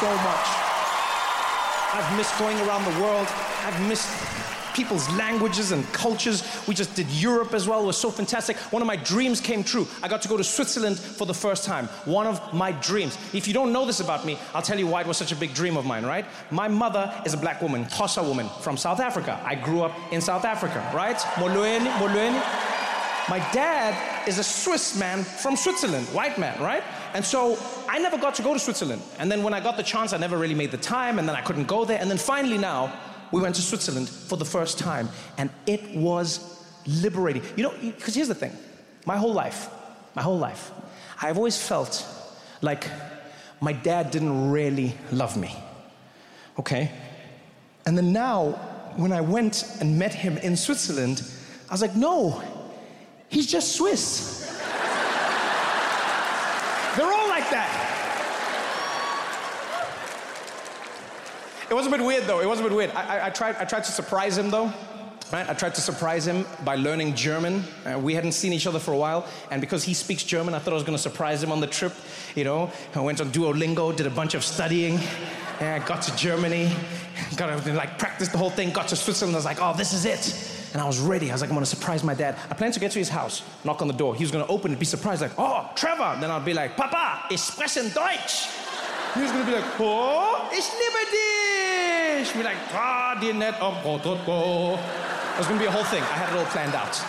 so much. I've missed going around the world. I've missed people's languages and cultures. We just did Europe as well. It was so fantastic. One of my dreams came true. I got to go to Switzerland for the first time. One of my dreams. If you don't know this about me, I'll tell you why it was such a big dream of mine, right? My mother is a black woman, Xhosa woman from South Africa. I grew up in South Africa, right? Molweni, Molweni. My dad is a Swiss man from Switzerland, white man, right? And so I never got to go to Switzerland. And then when I got the chance, I never really made the time, and then I couldn't go there. And then finally now, we went to Switzerland for the first time, and it was liberating. You know, because here's the thing my whole life, my whole life, I've always felt like my dad didn't really love me. Okay? And then now, when I went and met him in Switzerland, I was like, no, he's just Swiss. They're all like that. It was a bit weird though. It was a bit weird. I, I, I tried, I tried to surprise him though. Right? I tried to surprise him by learning German. Uh, we hadn't seen each other for a while, and because he speaks German, I thought I was going to surprise him on the trip. You know, I went on Duolingo, did a bunch of studying, and I got to Germany, got to like practice the whole thing. Got to Switzerland, I was like, oh, this is it. And I was ready. I was like, I'm to surprise my dad. I planned to get to his house, knock on the door. He was to open it, be surprised, like, oh, Trevor. Then I'd be like, Papa, ich spreche Deutsch. He was to be like, oh, ich liebe dich. Be like, ah, die net op It was to be a whole thing. I had it all planned out.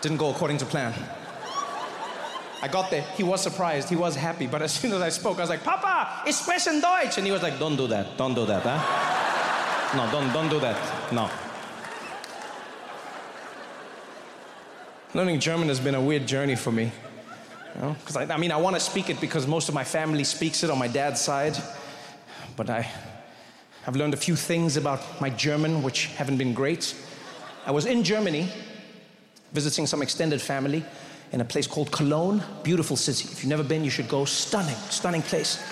Didn't go according to plan. I got there. He was surprised. He was happy. But as soon as I spoke, I was like, Papa, ich spreche Deutsch. And he was like, don't do that. Don't do that, huh? No, don't, don't do that. No. Learning German has been a weird journey for me. Because you know? I, I mean, I want to speak it because most of my family speaks it on my dad's side. But I, I've learned a few things about my German which haven't been great. I was in Germany visiting some extended family in a place called Cologne, beautiful city. If you've never been, you should go. Stunning, stunning place.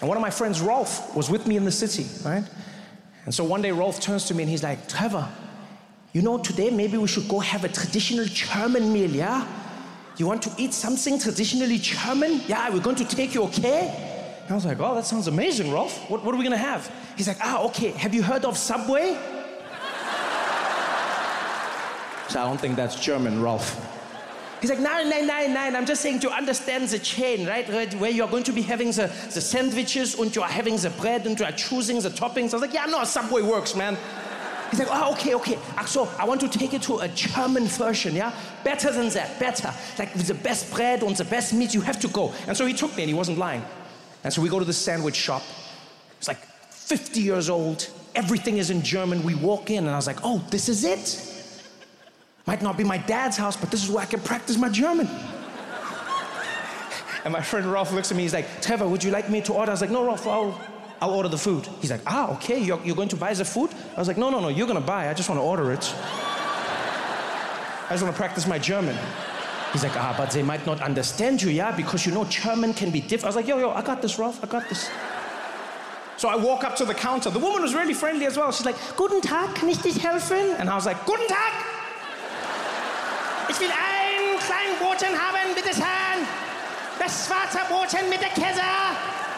And one of my friends, Rolf, was with me in the city, right? And so one day Rolf turns to me and he's like, Trevor, you know, today maybe we should go have a traditional German meal, yeah? You want to eat something traditionally German? Yeah, we're going to take you, okay? And I was like, oh, that sounds amazing, Rolf. What, what are we gonna have? He's like, ah, okay, have you heard of Subway? so I don't think that's German, Rolf. He's like, nein, nein, nein, nein. I'm just saying to understand the chain, right? Where you're going to be having the, the sandwiches and you're having the bread and you're choosing the toppings. I was like, yeah, no, Subway works, man. He's like, oh, okay, okay. So I want to take it to a German version, yeah? Better than that, better. Like with the best bread and the best meat, you have to go. And so he took me and he wasn't lying. And so we go to the sandwich shop. It's like 50 years old. Everything is in German. We walk in and I was like, oh, this is it. Might not be my dad's house, but this is where I can practice my German. and my friend Rolf looks at me, he's like, Trevor, would you like me to order? I was like, no, Rolf, I'll, I'll order the food. He's like, ah, okay, you're, you're going to buy the food? I was like, no, no, no, you're gonna buy, I just wanna order it. I just wanna practice my German. He's like, ah, but they might not understand you, yeah, because you know German can be different. I was like, yo, yo, I got this, Rolf, I got this. So I walk up to the counter. The woman was really friendly as well. She's like, Guten Tag, kann ich dich helfen? And I was like, Guten Tag! Ich will ein kleines Brotchen haben, bitte schön. Das schwarze Brotchen mit der Käse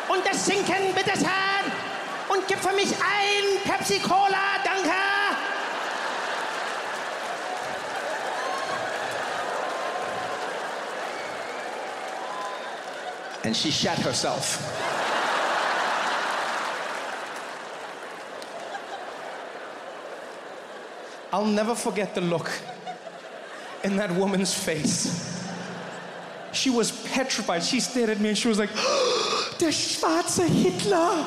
und das Schinken, bitte schön. Und gib für mich ein Pepsi Cola, danke. And she shat herself. I'll never forget the look in that woman's face. She was petrified. She stared at me and she was like, Der schwarze Hitler.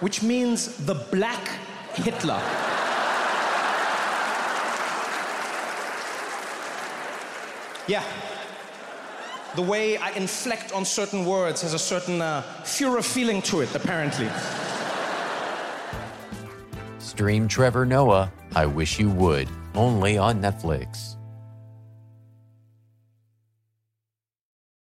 Which means the black Hitler. Yeah. The way I inflect on certain words has a certain uh, Führer feeling to it, apparently. Stream Trevor Noah, I Wish You Would, only on Netflix.